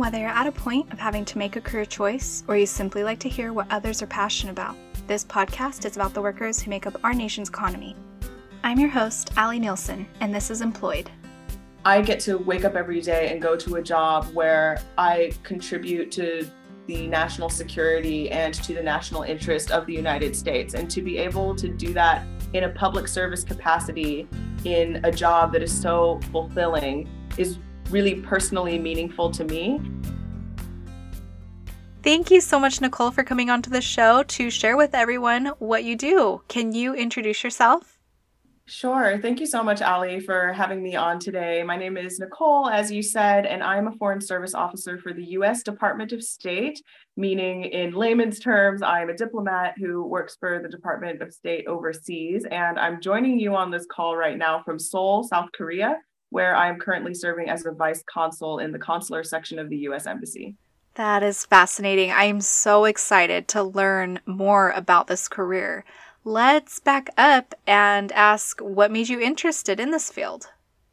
Whether you're at a point of having to make a career choice or you simply like to hear what others are passionate about, this podcast is about the workers who make up our nation's economy. I'm your host, Allie Nielsen, and this is Employed. I get to wake up every day and go to a job where I contribute to the national security and to the national interest of the United States. And to be able to do that in a public service capacity in a job that is so fulfilling is really personally meaningful to me. Thank you so much, Nicole, for coming onto the show to share with everyone what you do. Can you introduce yourself? Sure. Thank you so much, Ali, for having me on today. My name is Nicole, as you said, and I'm a Foreign Service Officer for the US Department of State, meaning in layman's terms, I'm a diplomat who works for the Department of State overseas. And I'm joining you on this call right now from Seoul, South Korea, where I'm currently serving as a vice consul in the consular section of the US Embassy. That is fascinating. I am so excited to learn more about this career. Let's back up and ask what made you interested in this field?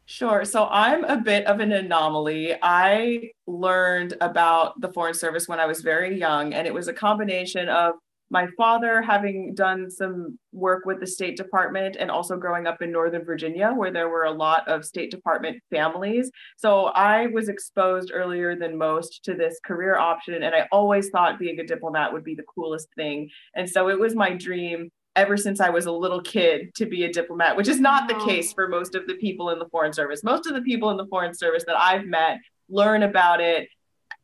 Sure. So I'm a bit of an anomaly. I learned about the Foreign Service when I was very young, and it was a combination of my father having done some work with the State Department and also growing up in Northern Virginia, where there were a lot of State Department families. So I was exposed earlier than most to this career option. And I always thought being a diplomat would be the coolest thing. And so it was my dream ever since I was a little kid to be a diplomat, which is not the case for most of the people in the Foreign Service. Most of the people in the Foreign Service that I've met learn about it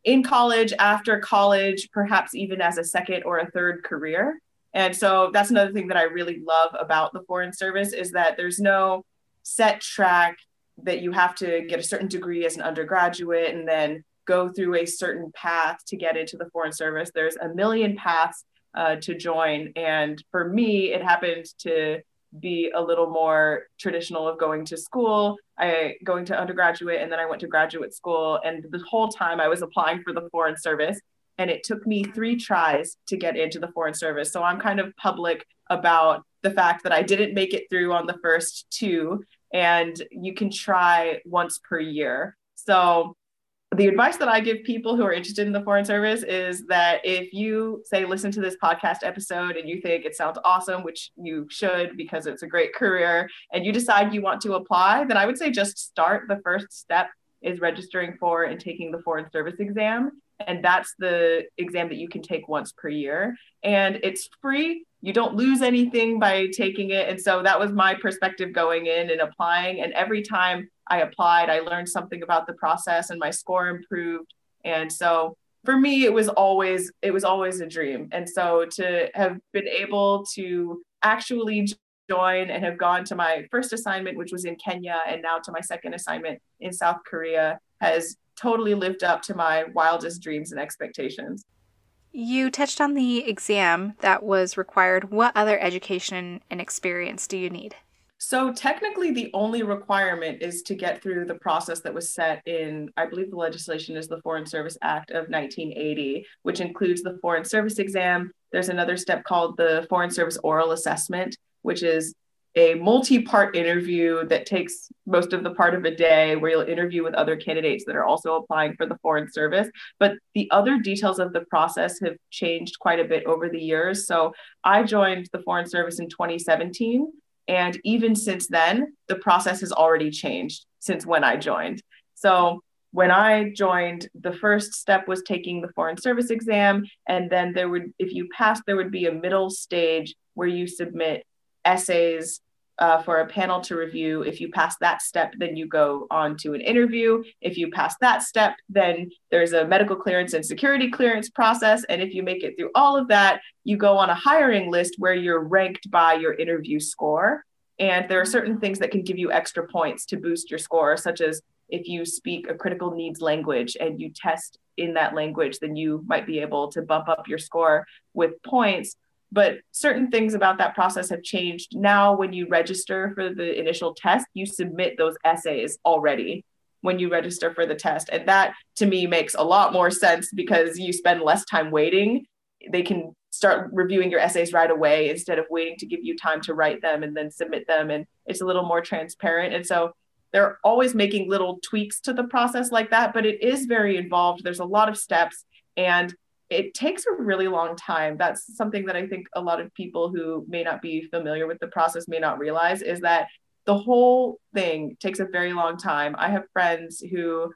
in college, after college, perhaps even as a second or a third career. And so that's another thing that I really love about the Foreign Service is that there's no set track that you have to get a certain degree as an undergraduate and then go through a certain path to get into the Foreign Service. There's a million paths uh, to join. And for me, it happened to be a little more traditional of going to school, I going to undergraduate, and then I went to graduate school. And the whole time I was applying for the Foreign Service, and it took me three tries to get into the Foreign Service. So I'm kind of public about the fact that I didn't make it through on the first two, and you can try once per year. So the advice that I give people who are interested in the Foreign Service is that if you say listen to this podcast episode and you think it sounds awesome, which you should because it's a great career, and you decide you want to apply, then I would say just start. The first step is registering for and taking the Foreign Service exam. And that's the exam that you can take once per year. And it's free. You don't lose anything by taking it. And so that was my perspective going in and applying. And every time I applied, I learned something about the process and my score improved. And so for me, it was always it was always a dream. And so to have been able to actually join and have gone to my first assignment, which was in Kenya, and now to my second assignment in South Korea, has totally lived up to my wildest dreams and expectations. You touched on the exam that was required. What other education and experience do you need? So technically, the only requirement is to get through the process that was set in, I believe the legislation is the Foreign Service Act of 1980, which includes the Foreign Service exam. There's another step called the Foreign Service Oral Assessment, which is a multi-part interview that takes most of the part of a day where you'll interview with other candidates that are also applying for the foreign service but the other details of the process have changed quite a bit over the years so i joined the foreign service in 2017 and even since then, the process has already changed since when I joined. So when I joined, the first step was taking the foreign service exam. And then there would, if you passed, there would be a middle stage where you submit essays uh, for a panel to review. If you pass that step, then you go on to an interview. If you pass that step, then there's a medical clearance and security clearance process. And if you make it through all of that, you go on a hiring list where you're ranked by your interview score. And there are certain things that can give you extra points to boost your score, such as if you speak a critical needs language and you test in that language, then you might be able to bump up your score with points but certain things about that process have changed. Now, when you register for the initial test, you submit those essays already when you register for the test. And that to me makes a lot more sense because you spend less time waiting. They can start reviewing your essays right away instead of waiting to give you time to write them and then submit them. And it's a little more transparent. And so they're always making little tweaks to the process like that, but it is very involved. There's a lot of steps and it takes a really long time. That's something that I think a lot of people who may not be familiar with the process may not realize is that the whole thing takes a very long time. I have friends who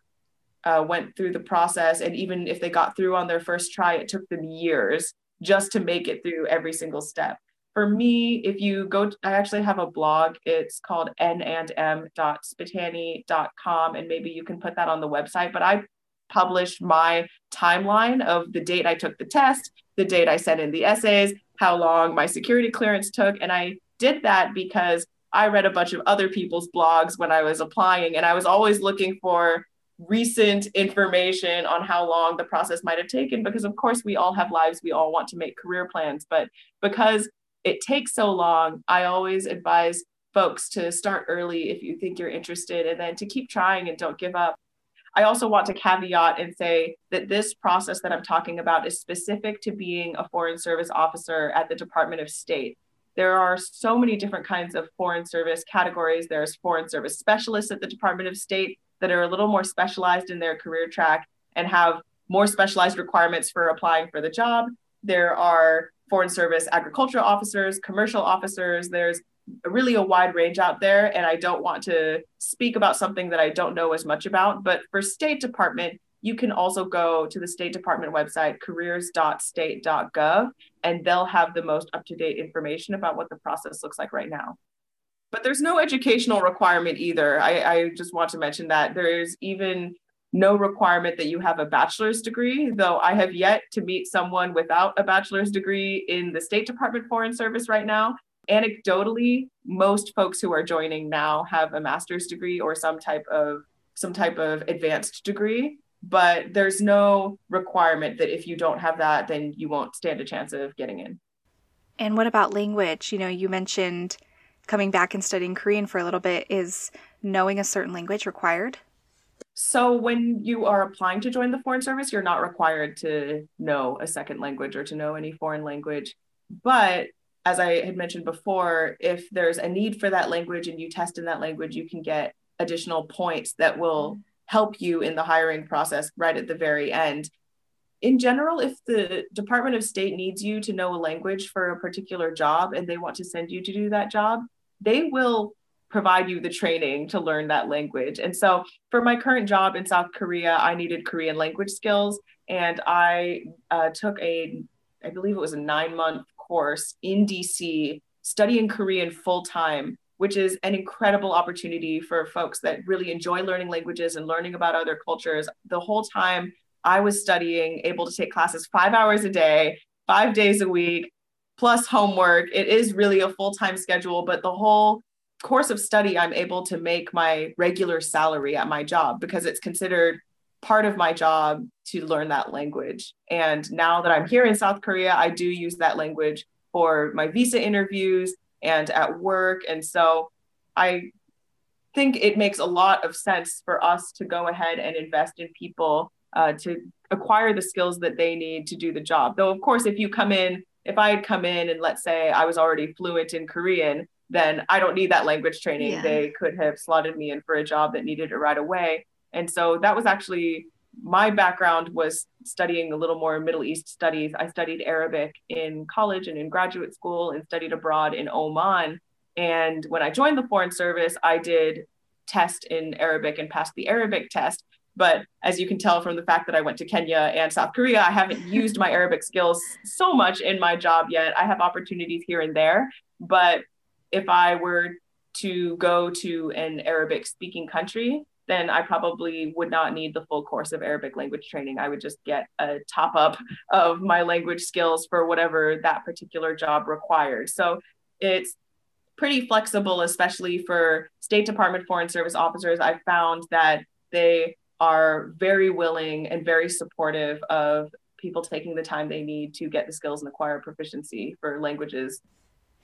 uh, went through the process, and even if they got through on their first try, it took them years just to make it through every single step. For me, if you go, I actually have a blog. It's called n&m.spitani.com, and maybe you can put that on the website. But I published my timeline of the date I took the test, the date I sent in the essays, how long my security clearance took. And I did that because I read a bunch of other people's blogs when I was applying, and I was always looking for recent information on how long the process might have taken because of course we all have lives we all want to make career plans but because it takes so long i always advise folks to start early if you think you're interested and then to keep trying and don't give up i also want to caveat and say that this process that i'm talking about is specific to being a foreign service officer at the department of state there are so many different kinds of foreign service categories there's foreign service specialists at the department of state that are a little more specialized in their career track and have more specialized requirements for applying for the job. There are foreign service agricultural officers, commercial officers. There's really a wide range out there. And I don't want to speak about something that I don't know as much about. But for State Department, you can also go to the State Department website, careers.state.gov, and they'll have the most up to date information about what the process looks like right now. But there's no educational requirement either. I, I just want to mention that there's even no requirement that you have a bachelor's degree, though I have yet to meet someone without a bachelor's degree in the State Department Foreign Service right now. Anecdotally, most folks who are joining now have a master's degree or some type of some type of advanced degree, but there's no requirement that if you don't have that, then you won't stand a chance of getting in. And what about language? You know, you mentioned coming back and studying Korean for a little bit, is knowing a certain language required? So, when you are applying to join the Foreign Service, you're not required to know a second language or to know any foreign language. But as I had mentioned before, if there's a need for that language and you test in that language, you can get additional points that will help you in the hiring process right at the very end. In general, if the Department of State needs you to know a language for a particular job and they want to send you to do that job, they will provide you the training to learn that language. And so for my current job in South Korea, I needed Korean language skills. And I uh, took a, I believe it was a nine month course in DC studying Korean full time, which is an incredible opportunity for folks that really enjoy learning languages and learning about other cultures. The whole time I was studying, able to take classes five hours a day, five days a week, plus homework. It is really a full time schedule, but the whole course of study, I'm able to make my regular salary at my job because it's considered part of my job to learn that language. And now that I'm here in South Korea, I do use that language for my visa interviews and at work. And so I think it makes a lot of sense for us to go ahead and invest in people uh, to acquire the skills that they need to do the job. Though, of course, if you come in if I had come in and let's say I was already fluent in Korean, then I don't need that language training. Yeah. They could have slotted me in for a job that needed it right away. And so that was actually my background was studying a little more Middle East studies. I studied Arabic in college and in graduate school and studied abroad in Oman. And when I joined the Foreign Service, I did test in Arabic and passed the Arabic test. But as you can tell from the fact that I went to Kenya and South Korea, I haven't used my Arabic skills so much in my job yet. I have opportunities here and there. But if I were to go to an Arabic speaking country, then I probably would not need the full course of Arabic language training. I would just get a top up of my language skills for whatever that particular job requires. So it's pretty flexible, especially for State Department Foreign Service officers. I found that they are very willing and very supportive of people taking the time they need to get the skills and acquire proficiency for languages.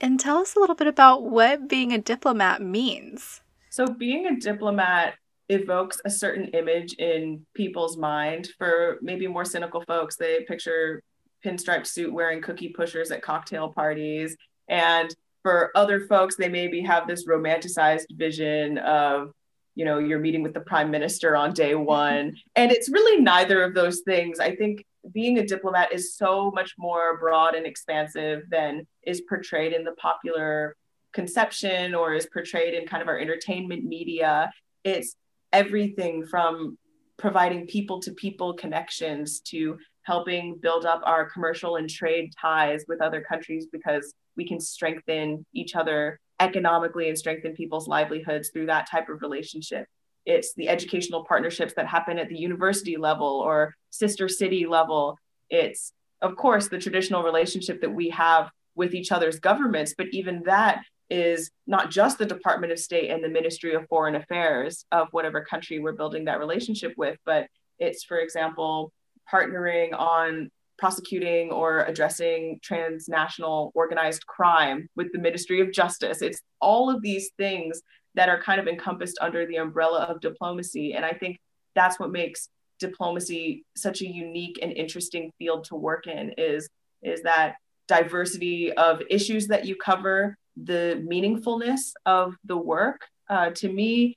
And tell us a little bit about what being a diplomat means. So, being a diplomat evokes a certain image in people's mind. For maybe more cynical folks, they picture pinstripe suit wearing cookie pushers at cocktail parties. And for other folks, they maybe have this romanticized vision of you know you're meeting with the prime minister on day one and it's really neither of those things i think being a diplomat is so much more broad and expansive than is portrayed in the popular conception or is portrayed in kind of our entertainment media it's everything from providing people to people connections to helping build up our commercial and trade ties with other countries because we can strengthen each other economically and strengthen people's livelihoods through that type of relationship. It's the educational partnerships that happen at the university level or sister city level. It's, of course, the traditional relationship that we have with each other's governments, but even that is not just the Department of State and the Ministry of Foreign Affairs of whatever country we're building that relationship with, but it's, for example, partnering on prosecuting or addressing transnational organized crime with the Ministry of Justice. It's all of these things that are kind of encompassed under the umbrella of diplomacy. And I think that's what makes diplomacy such a unique and interesting field to work in is, is that diversity of issues that you cover, the meaningfulness of the work. Uh, to me,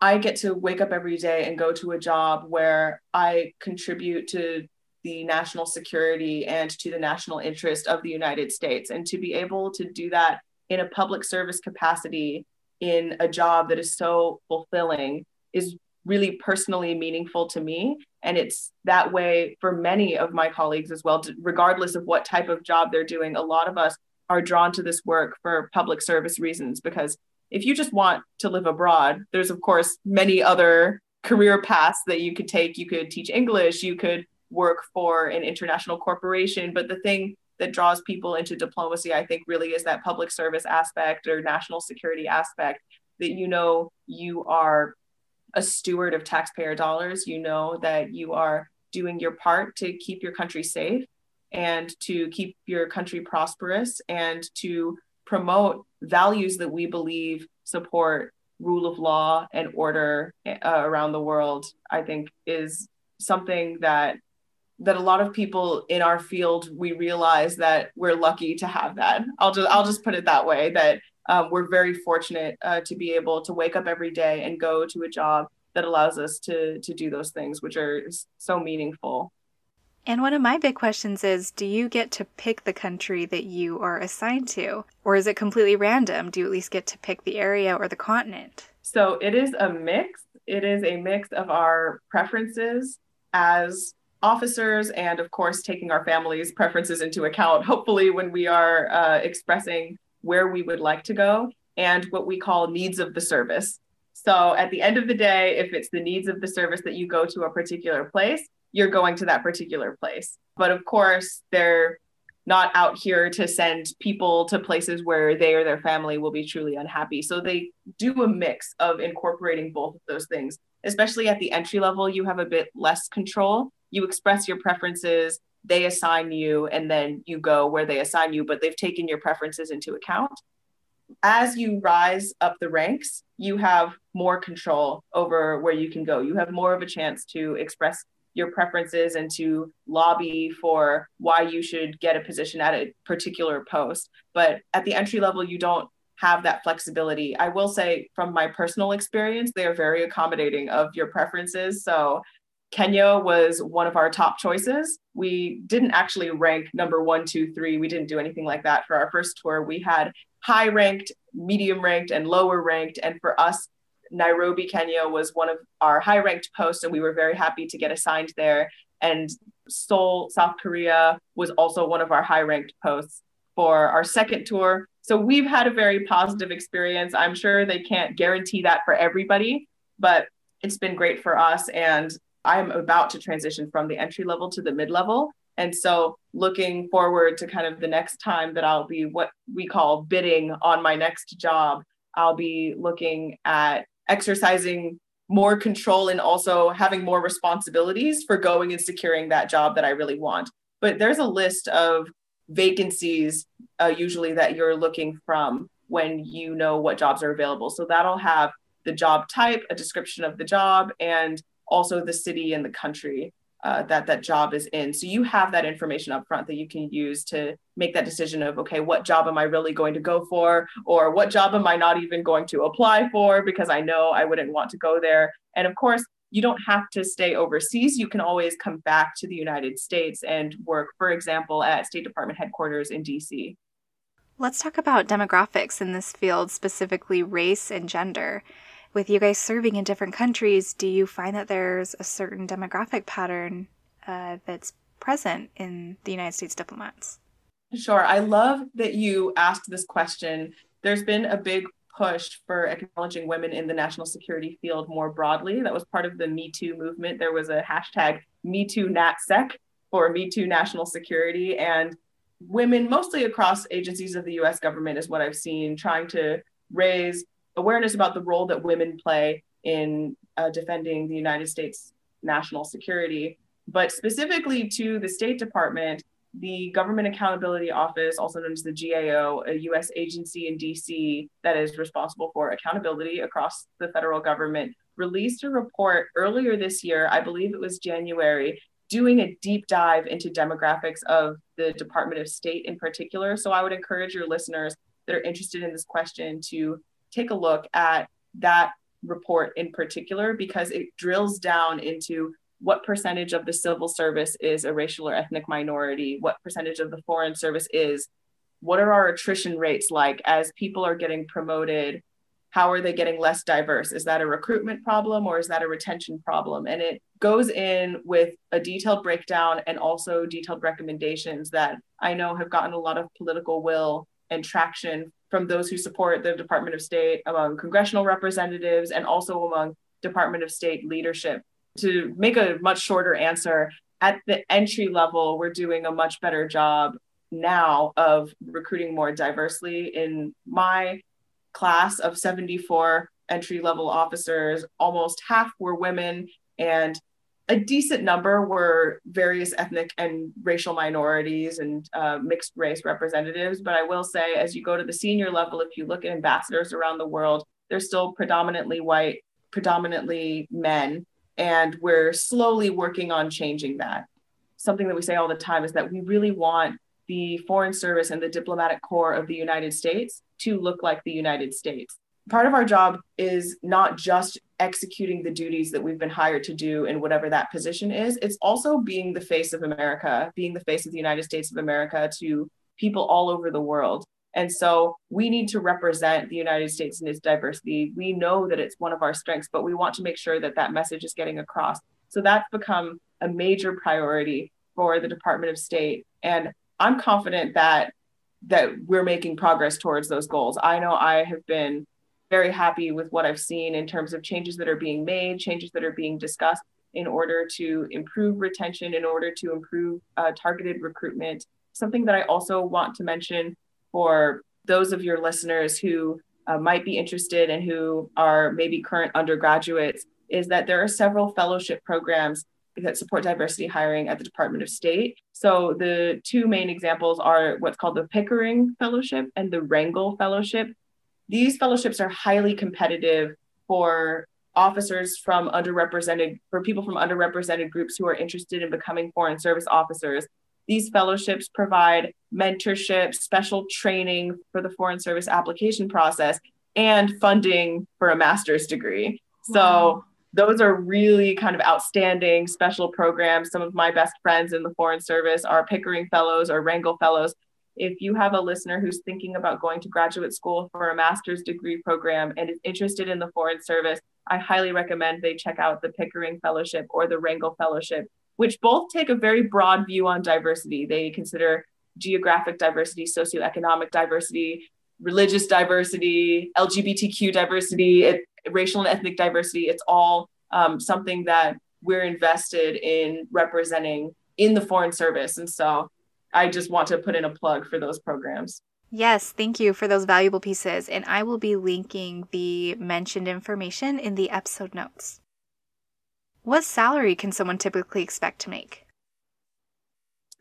I get to wake up every day and go to a job where I contribute to the national security and to the national interest of the United States. And to be able to do that in a public service capacity in a job that is so fulfilling is really personally meaningful to me. And it's that way for many of my colleagues as well, regardless of what type of job they're doing. A lot of us are drawn to this work for public service reasons because if you just want to live abroad, there's of course many other career paths that you could take. You could teach English, you could work for an international corporation. But the thing that draws people into diplomacy, I think, really is that public service aspect or national security aspect that you know you are a steward of taxpayer dollars. You know that you are doing your part to keep your country safe and to keep your country prosperous and to promote values that we believe support rule of law and order uh, around the world, I think is something that that a lot of people in our field we realize that we're lucky to have that. I'll just i'll just put it that way that um, we're very fortunate uh, to be able to wake up every day and go to a job that allows us to to do those things which are so meaningful and one of my big questions is do you get to pick the country that you are assigned to? Or is it completely random? Do you at least get to pick the area or the continent? So it is a mix. It is a mix of our preferences as officers and of course taking our families preferences into account hopefully when we are uh, expressing where we would like to go and what we call needs of the service. So at the end of the day if it's the needs of the service that you go to a particular place you're going to that particular place. But of course they're not out here to send people to places where they or their family will be truly unhappy. So they do a mix of incorporating both of those things. Especially at the entry level you have a bit less control. You express your preferences they assign you and then you go where they assign you but they've taken your preferences into account. As you rise up the ranks you have more control over where you can go. You have more of a chance to express your preferences and to lobby for why you should get a position at a particular post but at the entry level you don't have that flexibility i will say from my personal experience they are very accommodating of your preferences so Kenya was one of our top choices. We didn't actually rank number one, two, three. We didn't do anything like that for our first tour. We had high ranked, medium ranked, and lower ranked. And for us, Nairobi, Kenya was one of our high ranked posts, and we were very happy to get assigned there. And Seoul, South Korea was also one of our high ranked posts for our second tour. So we've had a very positive experience. I'm sure they can't guarantee that for everybody, but it's been great for us. And I'm about to transition from the entry level to the mid level. And so, looking forward to kind of the next time that I'll be what we call bidding on my next job, I'll be looking at exercising more control and also having more responsibilities for going and securing that job that I really want. But there's a list of vacancies uh, usually that you're looking from when you know what jobs are available. So that'll have the job type, a description of the job, and also the city and the country. Uh, that that job is in. So you have that information up front that you can use to make that decision of okay, what job am I really going to go for, or what job am I not even going to apply for because I know I wouldn't want to go there. And of course, you don't have to stay overseas. You can always come back to the United States and work, for example, at State Department headquarters in DC. Let's talk about demographics in this field, specifically race and gender with you guys serving in different countries, do you find that there's a certain demographic pattern uh, that's present in the United States diplomats? Sure. I love that you asked this question. There's been a big push for acknowledging women in the national security field more broadly. That was part of the Me Too movement. There was a hashtag Me Too NatSec for Me Too National Security. And women, mostly across agencies of the US government, is what I've seen, trying to raise awareness about the role that women play in uh, defending the United States national security. But specifically to the State Department, the Government Accountability Office, also known as the GAO, a US agency in DC that is responsible for accountability across the federal government, released a report earlier this year, I believe it was January, doing a deep dive into demographics of the Department of State in particular. So I would encourage your listeners that are interested in this question to take a look at that report in particular because it drills down into what percentage of the civil service is a racial or ethnic minority, what percentage of the foreign service is, what are our attrition rates like as people are getting promoted? How are they getting less diverse? Is that a recruitment problem or is that a retention problem? And it goes in with a detailed breakdown and also detailed recommendations that I know have gotten a lot of political will and traction from those who support the Department of State, among congressional representatives, and also among Department of State leadership. To make a much shorter answer, at the entry level, we're doing a much better job now of recruiting more diversely. In my class of 74 entry level officers, almost half were women, and a decent number were various ethnic and racial minorities and uh, mixed race representatives. But I will say, as you go to the senior level, if you look at ambassadors around the world, they're still predominantly white, predominantly men. And we're slowly working on changing that. Something that we say all the time is that we really want the Foreign Service and the diplomatic corps of the United States to look like the United States part of our job is not just executing the duties that we've been hired to do in whatever that position is it's also being the face of america being the face of the united states of america to people all over the world. And so we need to represent the united states in its diversity. We know that it's one of our strengths but we want to make sure that that message is getting across. So that's become a major priority for the department of state. And i'm confident that that we're making progress towards those goals. I know i have been very happy with what I've seen in terms of changes that are being made, changes that are being discussed in order to improve retention, in order to improve uh, targeted recruitment. Something that I also want to mention for those of your listeners who uh, might be interested and who are maybe current undergraduates is that there are several fellowship programs that support diversity hiring at the Department of State. So the two main examples are what's called the Pickering Fellowship and the Rangel Fellowship. These fellowships are highly competitive for officers from underrepresented, for people from underrepresented groups who are interested in becoming foreign service officers. These fellowships provide mentorship, special training for the foreign service application process, and funding for a master's degree. Wow. So those are really kind of outstanding special programs. Some of my best friends in the Foreign Service are Pickering Fellows or Rangel Fellows if you have a listener who's thinking about going to graduate school for a master's degree program and is interested in the Foreign Service, I highly recommend they check out the Pickering Fellowship or the Rangel Fellowship, which both take a very broad view on diversity. They consider geographic diversity, socioeconomic diversity, religious diversity, LGBTQ diversity, it, racial and ethnic diversity. It's all um, something that we're invested in representing in the Foreign Service. And so I just want to put in a plug for those programs. Yes, thank you for those valuable pieces. And I will be linking the mentioned information in the episode notes. What salary can someone typically expect to make?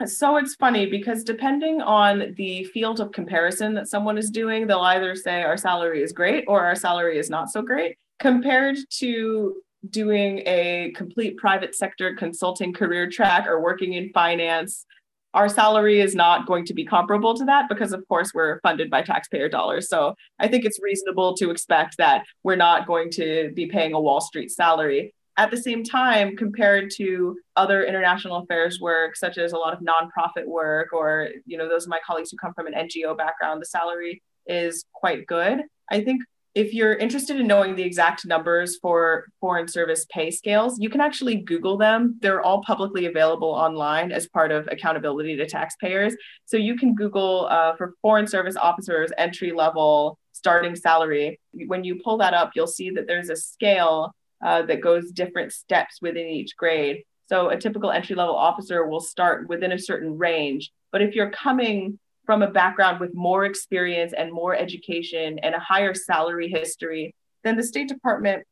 So it's funny because depending on the field of comparison that someone is doing, they'll either say our salary is great or our salary is not so great. Compared to doing a complete private sector consulting career track or working in finance, our salary is not going to be comparable to that because, of course, we're funded by taxpayer dollars. So I think it's reasonable to expect that we're not going to be paying a Wall Street salary. At the same time, compared to other international affairs work, such as a lot of nonprofit work, or you know, those of my colleagues who come from an NGO background, the salary is quite good. I think if you're interested in knowing the exact numbers for foreign service pay scales, you can actually Google them. They're all publicly available online as part of accountability to taxpayers. So you can Google uh, for foreign service officers entry level starting salary. When you pull that up, you'll see that there's a scale uh, that goes different steps within each grade. So a typical entry level officer will start within a certain range. But if you're coming from a background with more experience and more education and a higher salary history, then the State Department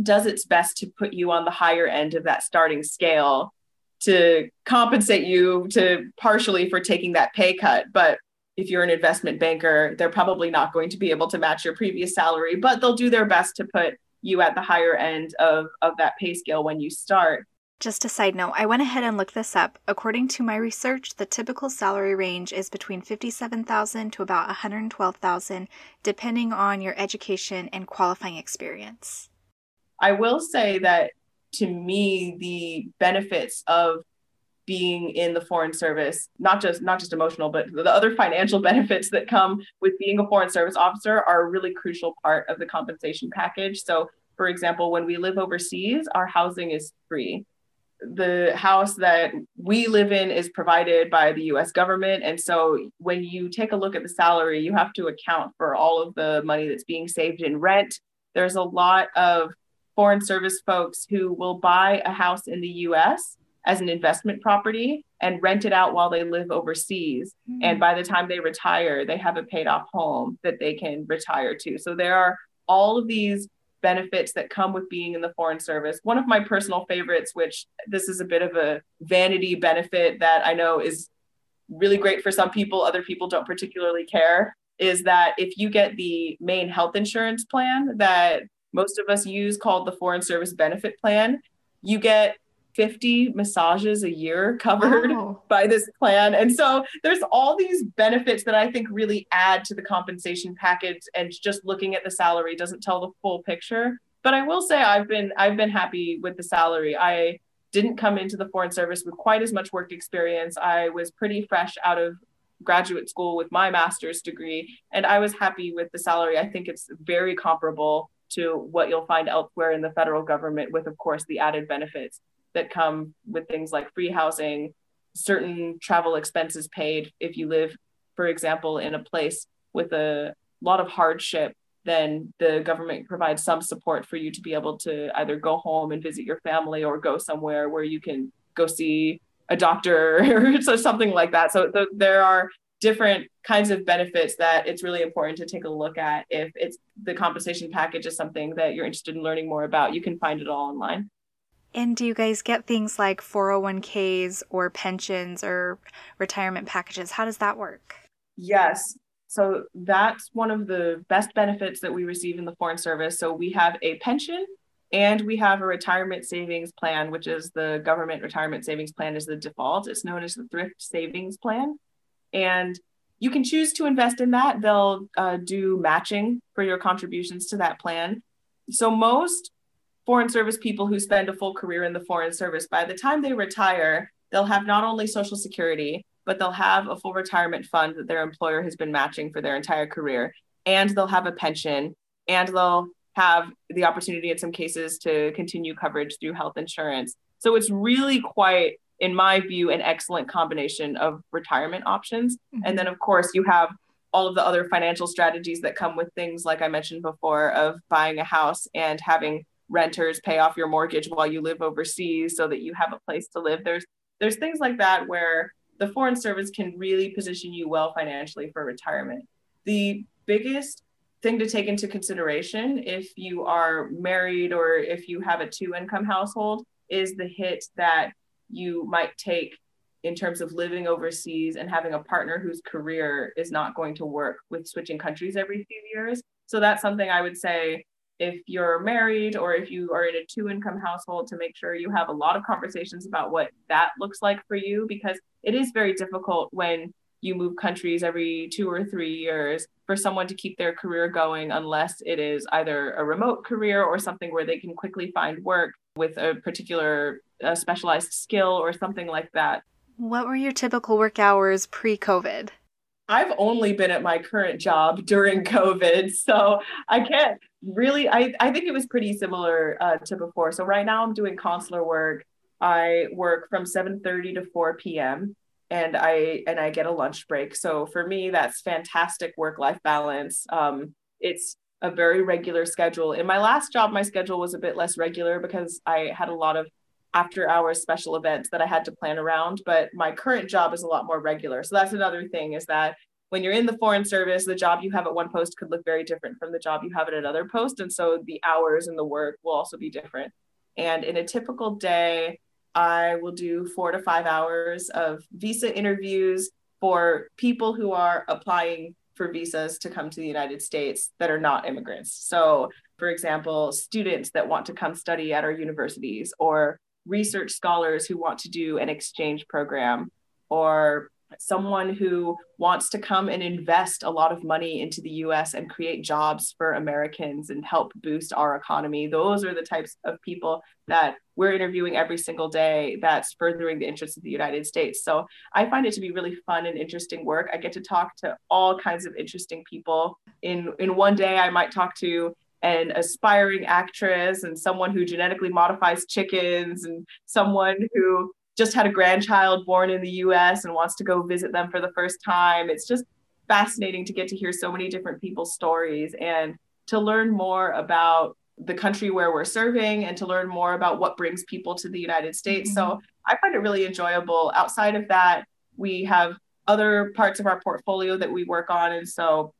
does its best to put you on the higher end of that starting scale to compensate you to partially for taking that pay cut. But if you're an investment banker, they're probably not going to be able to match your previous salary, but they'll do their best to put you at the higher end of, of that pay scale when you start. Just a side note, I went ahead and looked this up. According to my research, the typical salary range is between 57,000 to about 112,000 depending on your education and qualifying experience. I will say that to me the benefits of being in the foreign service not just not just emotional but the other financial benefits that come with being a foreign service officer are a really crucial part of the compensation package so for example when we live overseas our housing is free the house that we live in is provided by the US government. And so when you take a look at the salary, you have to account for all of the money that's being saved in rent. There's a lot of foreign service folks who will buy a house in the US as an investment property and rent it out while they live overseas. Mm-hmm. And by the time they retire, they have a paid off home that they can retire to. So there are all of these benefits that come with being in the foreign service. One of my personal favorites, which this is a bit of a vanity benefit that I know is really great for some people, other people don't particularly care, is that if you get the main health insurance plan that most of us use called the Foreign Service Benefit Plan, you get 50 massages a year covered by this plan. And so there's all these benefits that I think really add to the compensation package and just looking at the salary doesn't tell the full picture. But I will say I've been I've been happy with the salary. I didn't come into the foreign service with quite as much work experience. I was pretty fresh out of graduate school with my master's degree and I was happy with the salary. I think it's very comparable to what you'll find elsewhere in the federal government with of course the added benefits that come with things like free housing, certain travel expenses paid if you live, for example, in a place with a lot of hardship then the government provides some support for you to be able to either go home and visit your family or go somewhere where you can go see a doctor or something like that. So th- there are different kinds of benefits that it's really important to take a look at. If it's the compensation package is something that you're interested in learning more about, you can find it all online. And do you guys get things like 401ks or pensions or retirement packages? How does that work? Yes. So that's one of the best benefits that we receive in the Foreign Service. So we have a pension and we have a retirement savings plan, which is the government retirement savings plan is the default. It's known as the thrift savings plan. And you can choose to invest in that. They'll uh, do matching for your contributions to that plan. So most foreign service people who spend a full career in the foreign service, by the time they retire, they'll have not only Social Security, but they'll have a full retirement fund that their employer has been matching for their entire career. And they'll have a pension and they'll have the opportunity in some cases to continue coverage through health insurance. So it's really quite, in my view, an excellent combination of retirement options. Mm-hmm. And then, of course, you have all of the other financial strategies that come with things like I mentioned before of buying a house and having renters pay off your mortgage while you live overseas so that you have a place to live. There's there's things like that where the foreign service can really position you well financially for retirement. The biggest thing to take into consideration if you are married or if you have a two income household is the hit that you might take in terms of living overseas and having a partner whose career is not going to work with switching countries every few years. So that's something i would say if you're married or if you are in a two income household to make sure you have a lot of conversations about what that looks like for you because it is very difficult when you move countries every two or three years for someone to keep their career going unless it is either a remote career or something where they can quickly find work with a particular specialized skill or something like that. What were your typical work hours pre COVID? I've only been at my current job during COVID. So I can't really, I, I think it was pretty similar uh, to before. So right now I'm doing consular work. I work from 7:30 to 4 p.m. and I and I get a lunch break. So for me, that's fantastic work-life balance. Um, it's a very regular schedule. In my last job, my schedule was a bit less regular because I had a lot of after hours special events that I had to plan around. But my current job is a lot more regular. So that's another thing is that when you're in the foreign service, the job you have at one post could look very different from the job you have at another post. And so the hours and the work will also be different. And in a typical day, I will do four to five hours of visa interviews for people who are applying for visas to come to the United States that are not immigrants. So, for example, students that want to come study at our universities or research scholars who want to do an exchange program or someone who wants to come and invest a lot of money into the US and create jobs for Americans and help boost our economy. Those are the types of people that we're interviewing every single day that's furthering the interests of the United States. So I find it to be really fun and interesting work. I get to talk to all kinds of interesting people. In in one day I might talk to an aspiring actress and someone who genetically modifies chickens and someone who just had a grandchild born in the US and wants to go visit them for the first time. It's just fascinating to get to hear so many different people's stories and to learn more about the country where we're serving and to learn more about what brings people to the United States. Mm-hmm. So I find it really enjoyable. Outside of that, we have other parts of our portfolio that we work on. And so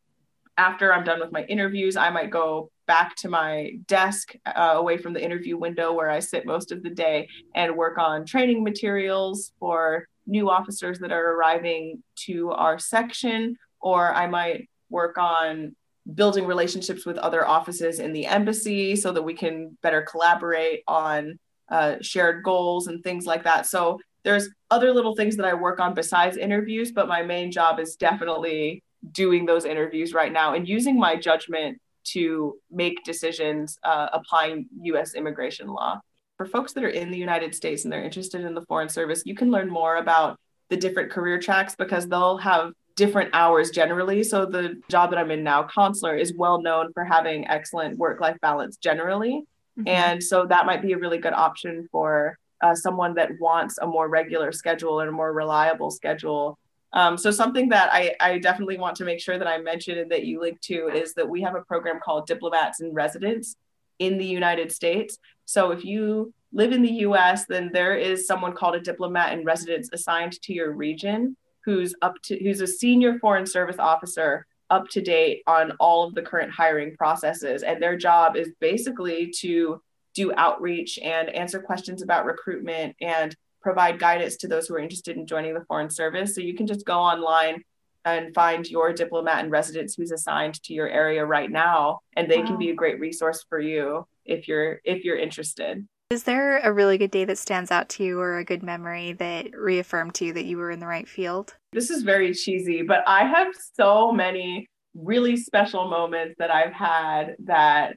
after I'm done with my interviews, I might go back to my desk uh, away from the interview window where I sit most of the day and work on training materials for new officers that are arriving to our section, or I might work on building relationships with other offices in the embassy so that we can better collaborate on uh, shared goals and things like that. So there's other little things that I work on besides interviews, but my main job is definitely doing those interviews right now and using my judgment to make decisions uh, applying US immigration law. For folks that are in the United States and they're interested in the Foreign Service, you can learn more about the different career tracks because they'll have different hours generally. So the job that I'm in now, consular, is well known for having excellent work life balance generally. Mm-hmm. And so that might be a really good option for uh, someone that wants a more regular schedule and a more reliable schedule um, so something that I, I definitely want to make sure that I mention and that you link to is that we have a program called Diplomats in Residence in the United States. So if you live in the US, then there is someone called a diplomat in residence assigned to your region who's up to who's a senior foreign service officer up to date on all of the current hiring processes. And their job is basically to do outreach and answer questions about recruitment and provide guidance to those who are interested in joining the Foreign Service. So you can just go online and find your diplomat in residence who's assigned to your area right now, and they wow. can be a great resource for you if you're if you're interested. Is there a really good day that stands out to you or a good memory that reaffirmed to you that you were in the right field? This is very cheesy, but I have so many really special moments that I've had that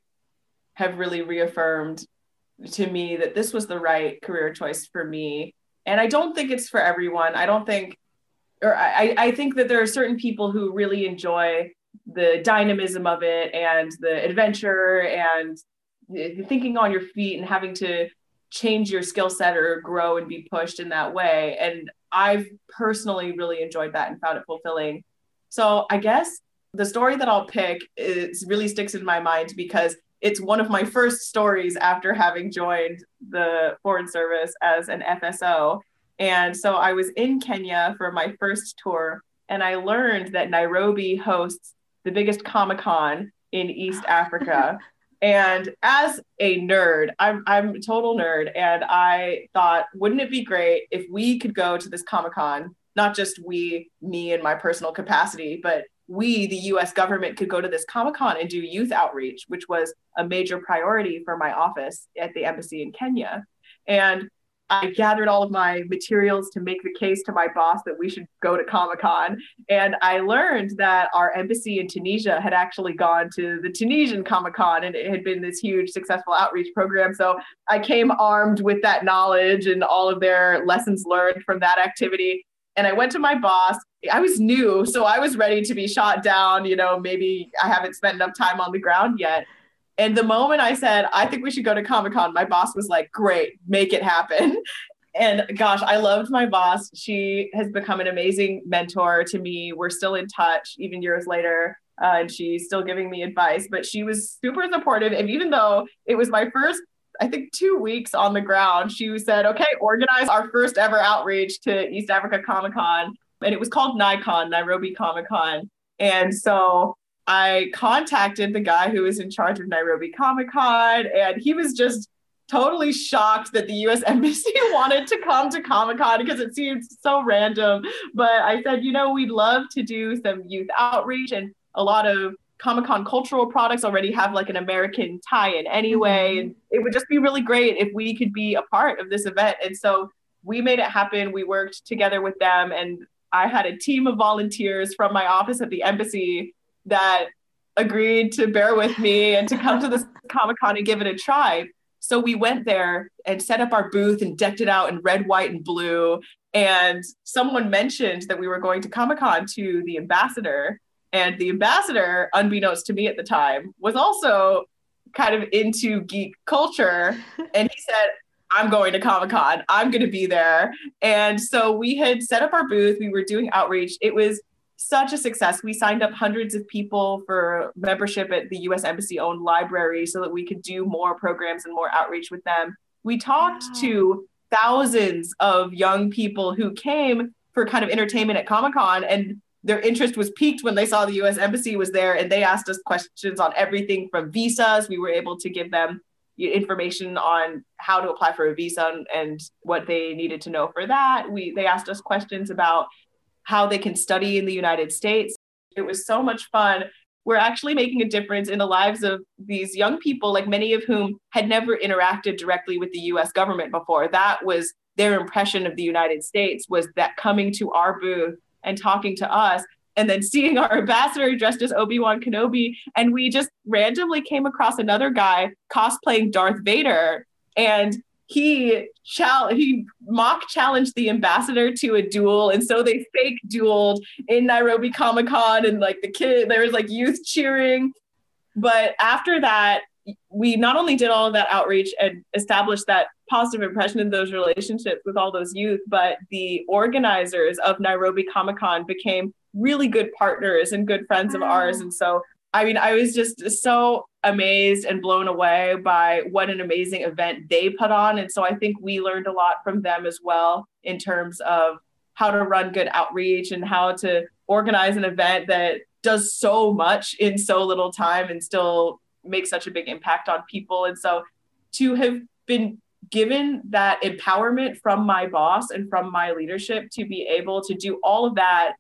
have really reaffirmed to me that this was the right career choice for me and I don't think it's for everyone. I don't think, or I, I think that there are certain people who really enjoy the dynamism of it and the adventure and thinking on your feet and having to change your skill set or grow and be pushed in that way. And I've personally really enjoyed that and found it fulfilling. So I guess the story that I'll pick is really sticks in my mind because it's one of my first stories after having joined the Foreign Service as an FSO. And so I was in Kenya for my first tour, and I learned that Nairobi hosts the biggest Comic Con in East Africa. and as a nerd, I'm, I'm a total nerd. And I thought, wouldn't it be great if we could go to this Comic Con? Not just we, me, and my personal capacity, but we, the US government, could go to this Comic Con and do youth outreach, which was a major priority for my office at the embassy in Kenya. And I gathered all of my materials to make the case to my boss that we should go to Comic Con. And I learned that our embassy in Tunisia had actually gone to the Tunisian Comic Con and it had been this huge successful outreach program. So I came armed with that knowledge and all of their lessons learned from that activity. And I went to my boss. I was new, so I was ready to be shot down. You know, maybe I haven't spent enough time on the ground yet. And the moment I said, I think we should go to Comic Con, my boss was like, great, make it happen. And gosh, I loved my boss. She has become an amazing mentor to me. We're still in touch even years later. Uh, and she's still giving me advice, but she was super supportive. And even though it was my first, I think, two weeks on the ground, she said, okay, organize our first ever outreach to East Africa Comic Con. And it was called NAICCON, Nairobi Comic Con. And so I contacted the guy who was in charge of Nairobi Comic Con, and he was just totally shocked that the US Embassy wanted to come to Comic Con because it seemed so random. But I said, you know, we'd love to do some youth outreach, and a lot of Comic Con cultural products already have like an American tie in anyway. Mm-hmm. And it would just be really great if we could be a part of this event. And so we made it happen. We worked together with them, and I had a team of volunteers from my office at the embassy that agreed to bear with me and to come to this Comic Con and give it a try. So we went there and set up our booth and decked it out in red, white, and blue. And someone mentioned that we were going to Comic Con to the ambassador. And the ambassador, unbeknownst to me at the time, was also kind of into geek culture. And he said, I'm going to Comic Con. I'm going to be there. And so we had set up our booth. We were doing outreach. It was such a success. We signed up hundreds of people for membership at the US Embassy owned library so that we could do more programs and more outreach with them. We talked wow. to thousands of young people who came for kind of entertainment at Comic Con and their interest was piqued when they saw the US Embassy was there and they asked us questions on everything from visas. We were able to give them information on how to apply for a visa and what they needed to know for that. We they asked us questions about how they can study in the United States. It was so much fun. We're actually making a difference in the lives of these young people, like many of whom had never interacted directly with the US government before. That was their impression of the United States was that coming to our booth and talking to us and then seeing our ambassador dressed as Obi-Wan Kenobi and we just randomly came across another guy cosplaying Darth Vader and he chal- he mock challenged the ambassador to a duel and so they fake dueled in Nairobi Comic Con and like the kid there was like youth cheering. But after that we not only did all of that outreach and established that positive impression in those relationships with all those youth but the organizers of Nairobi Comic Con became really good partners and good friends wow. of ours and so I mean, I was just so amazed and blown away by what an amazing event they put on. And so I think we learned a lot from them as well in terms of how to run good outreach and how to organize an event that does so much in so little time and still make such a big impact on people. And so to have been given that empowerment from my boss and from my leadership to be able to do all of that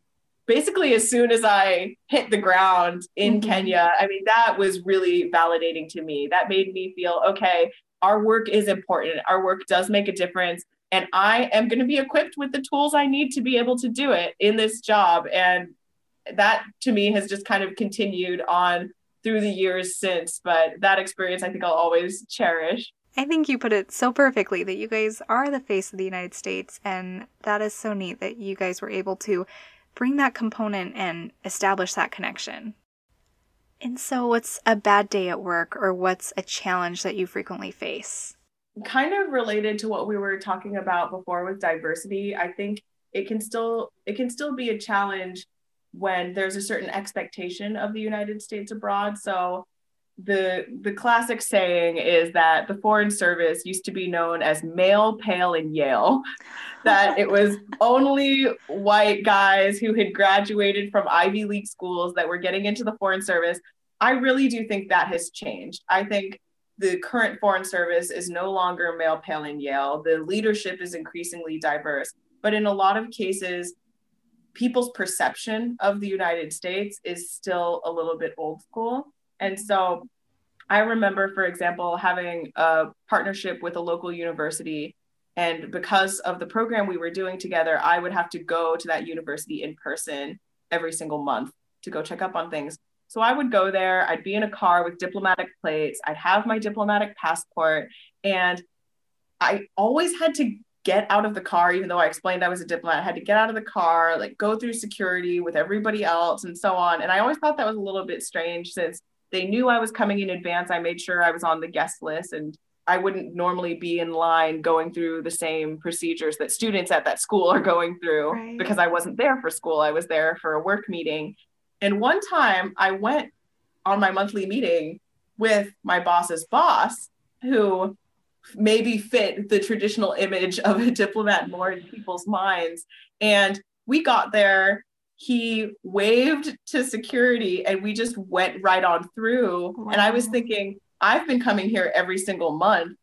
basically as soon as I hit the ground in mm-hmm. Kenya, I mean, that was really validating to me. That made me feel okay, our work is important. Our work does make a difference. And I am going to be equipped with the tools I need to be able to do it in this job. And that to me has just kind of continued on through the years since. But that experience, I think I'll always cherish. I think you put it so perfectly that you guys are the face of the United States. And that is so neat that you guys were able to bring that component and establish that connection. And so, what's a bad day at work or what's a challenge that you frequently face? Kind of related to what we were talking about before with diversity, I think it can still it can still be a challenge when there's a certain expectation of the United States abroad. So the the classic saying is that the foreign service used to be known as male pale and yale. That it was only white guys who had graduated from ivy league schools that were getting into the foreign service. I really do think that has changed. I think the current foreign service is no longer male pale and yale. The leadership is increasingly diverse. But in a lot of cases people's perception of the United States is still a little bit old school. And so I remember, for example, having a partnership with a local university. And because of the program we were doing together, I would have to go to that university in person every single month to go check up on things. So I would go there, I'd be in a car with diplomatic plates, I'd have my diplomatic passport, and I always had to get out of the car, even though I explained I was a diplomat, I had to get out of the car, like go through security with everybody else and so on. And I always thought that was a little bit strange since they knew I was coming in advance. I made sure I was on the guest list and I wouldn't normally be in line going through the same procedures that students at that school are going through right. because I wasn't there for school. I was there for a work meeting. And one time I went on my monthly meeting with my boss's boss, who maybe fit the traditional image of a diplomat more in people's minds. And we got there, he waved to security, and we just went right on through. Wow. And I was thinking, I've been coming here every single month.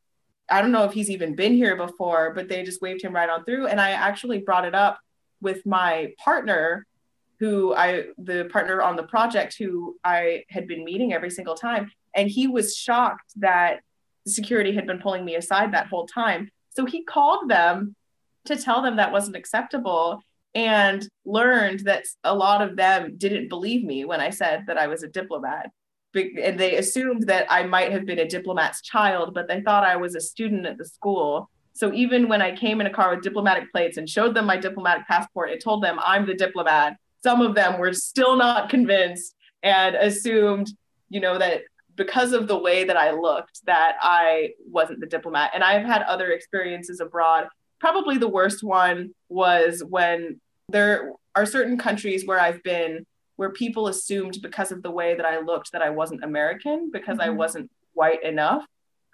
I don't know if he's even been here before, but they just waved him right on through. And I actually brought it up with my partner, who I, the partner on the project, who I had been meeting every single time. And he was shocked that security had been pulling me aside that whole time. So he called them to tell them that wasn't acceptable and learned that a lot of them didn't believe me when I said that I was a diplomat. And they assumed that I might have been a diplomat's child, but they thought I was a student at the school. So even when I came in a car with diplomatic plates and showed them my diplomatic passport, it told them I'm the diplomat. Some of them were still not convinced and assumed, you know, that because of the way that I looked that I wasn't the diplomat. And I've had other experiences abroad. Probably the worst one was when there are certain countries where I've been where people assumed because of the way that I looked that I wasn't American because mm-hmm. I wasn't white enough.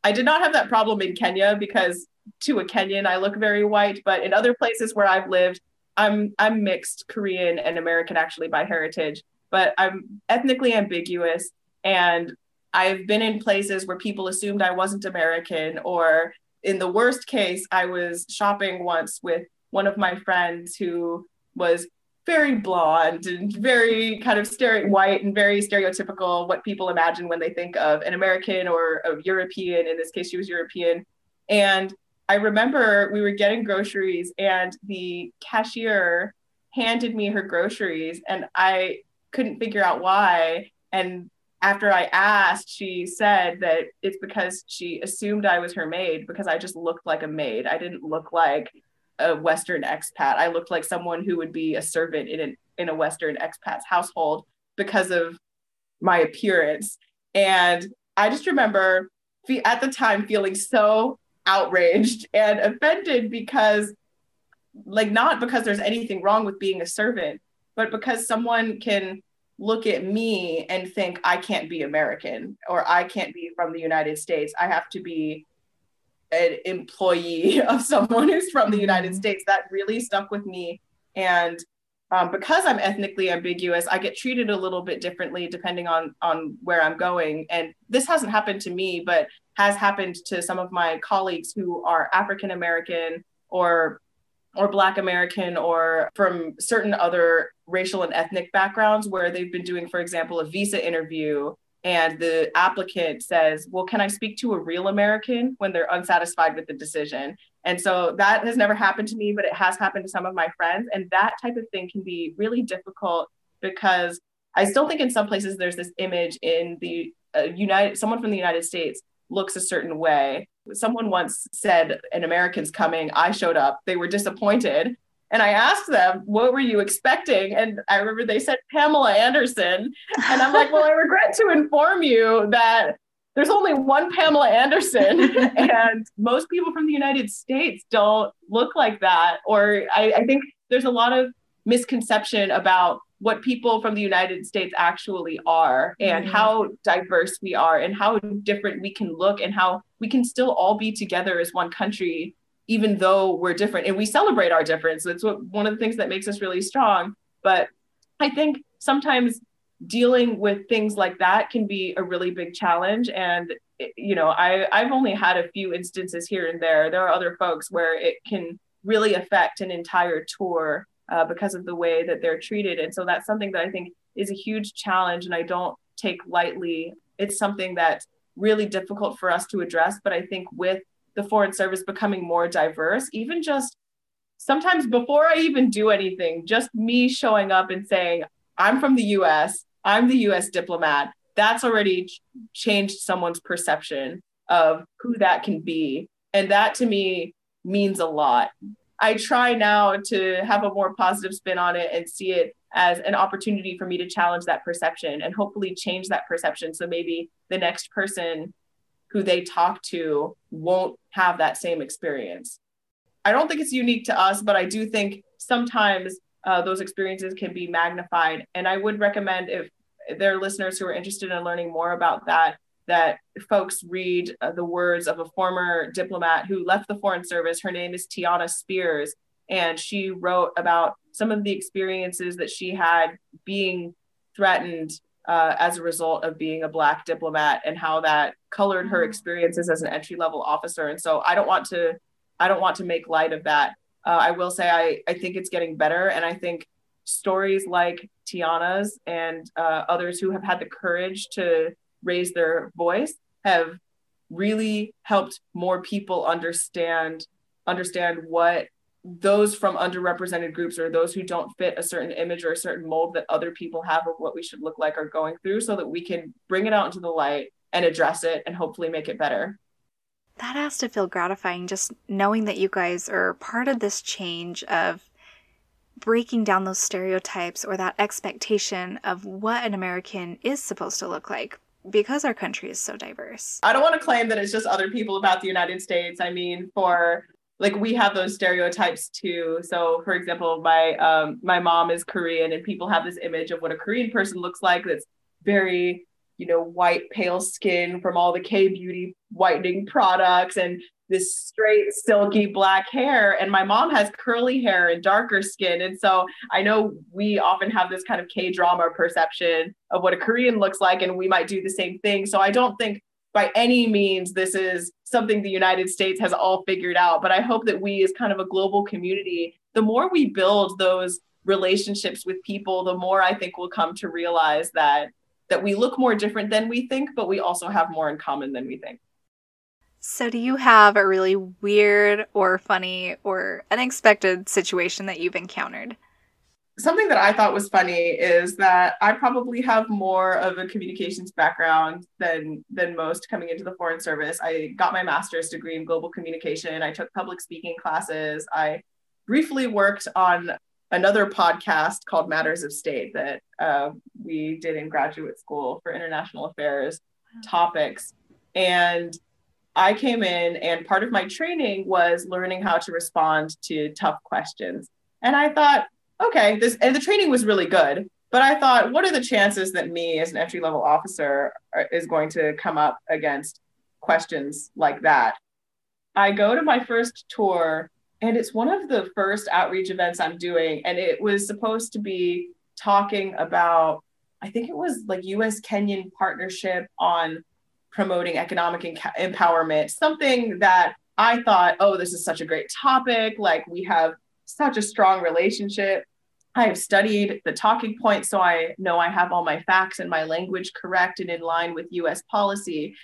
I did not have that problem in Kenya because to a Kenyan I look very white, but in other places where I've lived, I'm I'm mixed Korean and American actually by heritage, but I'm ethnically ambiguous and I've been in places where people assumed I wasn't American, or in the worst case, I was shopping once with one of my friends who was very blonde and very kind of stere- white and very stereotypical what people imagine when they think of an American or a European. In this case, she was European. And I remember we were getting groceries and the cashier handed me her groceries and I couldn't figure out why. And after I asked, she said that it's because she assumed I was her maid because I just looked like a maid. I didn't look like a Western expat. I looked like someone who would be a servant in an, in a Western expat's household because of my appearance. And I just remember at the time feeling so outraged and offended because, like, not because there's anything wrong with being a servant, but because someone can look at me and think I can't be American or I can't be from the United States. I have to be an employee of someone who's from the United mm-hmm. States. That really stuck with me. And um, because I'm ethnically ambiguous, I get treated a little bit differently depending on on where I'm going. And this hasn't happened to me, but has happened to some of my colleagues who are African American or or Black American or from certain other racial and ethnic backgrounds where they've been doing, for example, a visa interview and the applicant says, Well, can I speak to a real American when they're unsatisfied with the decision? And so that has never happened to me, but it has happened to some of my friends. And that type of thing can be really difficult because I still think in some places there's this image in the uh, United, someone from the United States looks a certain way. Someone once said, An American's coming. I showed up. They were disappointed. And I asked them, What were you expecting? And I remember they said Pamela Anderson. And I'm like, Well, I regret to inform you that there's only one Pamela Anderson. and most people from the United States don't look like that. Or I, I think there's a lot of misconception about what people from the United States actually are and mm-hmm. how diverse we are and how different we can look and how we can still all be together as one country even though we're different. And we celebrate our difference. That's what one of the things that makes us really strong. But i think sometimes dealing with things like that can be a really big challenge. And you know i i've only had a few instances here and there. There are other folks where it can really affect an entire tour uh, because of the way that they're treated. And so that's something that I think is a huge challenge and I don't take lightly. It's something that's really difficult for us to address. But I think with the Foreign Service becoming more diverse, even just sometimes before I even do anything, just me showing up and saying, I'm from the US, I'm the US diplomat, that's already ch- changed someone's perception of who that can be. And that to me means a lot. I try now to have a more positive spin on it and see it as an opportunity for me to challenge that perception and hopefully change that perception. So maybe the next person who they talk to won't have that same experience. I don't think it's unique to us, but I do think sometimes uh, those experiences can be magnified. And I would recommend if there are listeners who are interested in learning more about that, that folks read uh, the words of a former diplomat who left the Foreign Service. Her name is Tianna Spears, and she wrote about some of the experiences that she had being threatened uh, as a result of being a Black diplomat and how that colored her mm-hmm. experiences as an entry level officer. And so I don't want to, I don't want to make light of that. Uh, I will say I, I think it's getting better, and I think stories like Tianna's and uh, others who have had the courage to raise their voice have really helped more people understand understand what those from underrepresented groups or those who don't fit a certain image or a certain mold that other people have of what we should look like are going through so that we can bring it out into the light and address it and hopefully make it better. That has to feel gratifying just knowing that you guys are part of this change of breaking down those stereotypes or that expectation of what an American is supposed to look like because our country is so diverse. I don't want to claim that it's just other people about the United States. I mean, for like we have those stereotypes too. So, for example, my um, my mom is Korean, and people have this image of what a Korean person looks like. That's very you know white, pale skin from all the K beauty whitening products, and this straight, silky black hair. And my mom has curly hair and darker skin. And so I know we often have this kind of K drama perception of what a Korean looks like, and we might do the same thing. So I don't think by any means this is something the United States has all figured out. But I hope that we, as kind of a global community, the more we build those relationships with people, the more I think we'll come to realize that that we look more different than we think, but we also have more in common than we think. So, do you have a really weird or funny or unexpected situation that you've encountered? Something that I thought was funny is that I probably have more of a communications background than than most coming into the foreign service. I got my master's degree in global communication. I took public speaking classes. I briefly worked on another podcast called Matters of State that uh, we did in graduate school for international affairs topics. And I came in and part of my training was learning how to respond to tough questions. And I thought, okay, this and the training was really good, but I thought, what are the chances that me as an entry level officer is going to come up against questions like that? I go to my first tour and it's one of the first outreach events I'm doing and it was supposed to be talking about I think it was like US Kenyan partnership on promoting economic empowerment, something that I thought, oh, this is such a great topic. Like we have such a strong relationship. I have studied the talking points, so I know I have all my facts and my language correct and in line with US policy.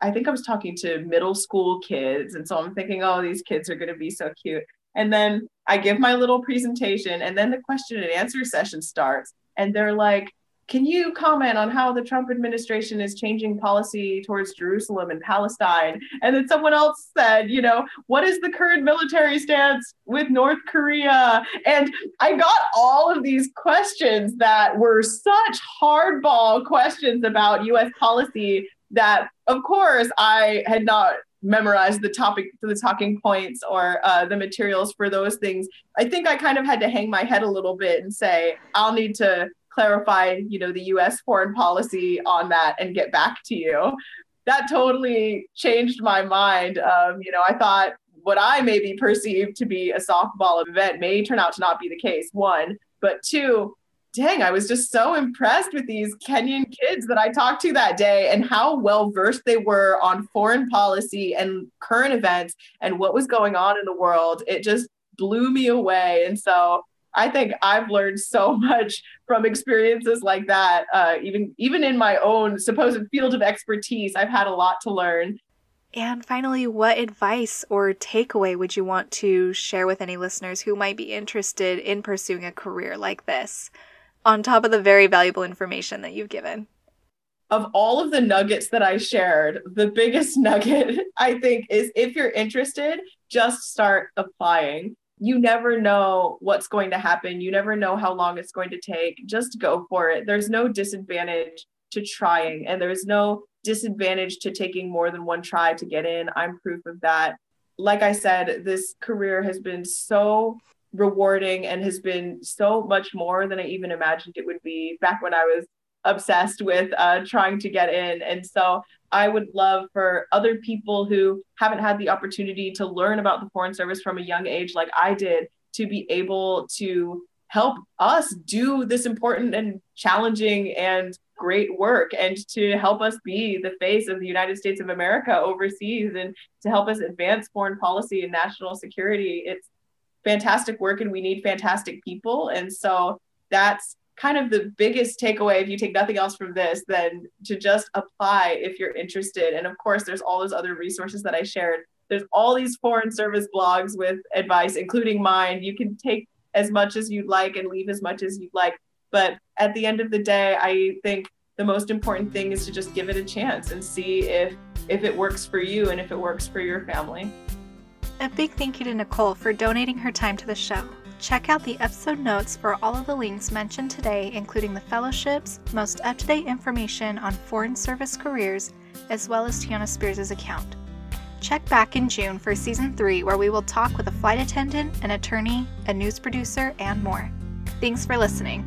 I think I was talking to middle school kids. And so I'm thinking, oh, these kids are going to be so cute. And then I give my little presentation, and then the question and answer session starts. And they're like, can you comment on how the Trump administration is changing policy towards Jerusalem and Palestine? And then someone else said, you know, what is the current military stance with North Korea? And I got all of these questions that were such hardball questions about US policy that, of course, I had not memorized the topic the talking points or uh, the materials for those things i think i kind of had to hang my head a little bit and say i'll need to clarify, you know, the US foreign policy on that and get back to you. That totally changed my mind. Um, you know, I thought what I maybe perceived to be a softball event may turn out to not be the case, one. But two, dang, I was just so impressed with these Kenyan kids that I talked to that day and how well versed they were on foreign policy and current events and what was going on in the world. It just blew me away. And so I think I've learned so much from experiences like that. Uh, even even in my own supposed field of expertise, I've had a lot to learn. And finally, what advice or takeaway would you want to share with any listeners who might be interested in pursuing a career like this, on top of the very valuable information that you've given? Of all of the nuggets that I shared, the biggest nugget I think is if you're interested, just start applying. You never know what's going to happen. You never know how long it's going to take. Just go for it. There's no disadvantage to trying, and there's no disadvantage to taking more than one try to get in. I'm proof of that. Like I said, this career has been so rewarding and has been so much more than I even imagined it would be back when I was obsessed with uh, trying to get in. And so I would love for other people who haven't had the opportunity to learn about the Foreign Service from a young age, like I did, to be able to help us do this important and challenging and great work and to help us be the face of the United States of America overseas and to help us advance foreign policy and national security. It's fantastic work and we need fantastic people. And so that's kind of the biggest takeaway if you take nothing else from this than to just apply if you're interested. And of course, there's all those other resources that I shared. There's all these foreign service blogs with advice, including mine. You can take as much as you'd like and leave as much as you'd like. But at the end of the day, I think the most important thing is to just give it a chance and see if if it works for you and if it works for your family. A big thank you to Nicole for donating her time to the show. Check out the episode notes for all of the links mentioned today, including the fellowships, most up to date information on foreign service careers, as well as Tianna Spears' account. Check back in June for season 3, where we will talk with a flight attendant, an attorney, a news producer, and more. Thanks for listening.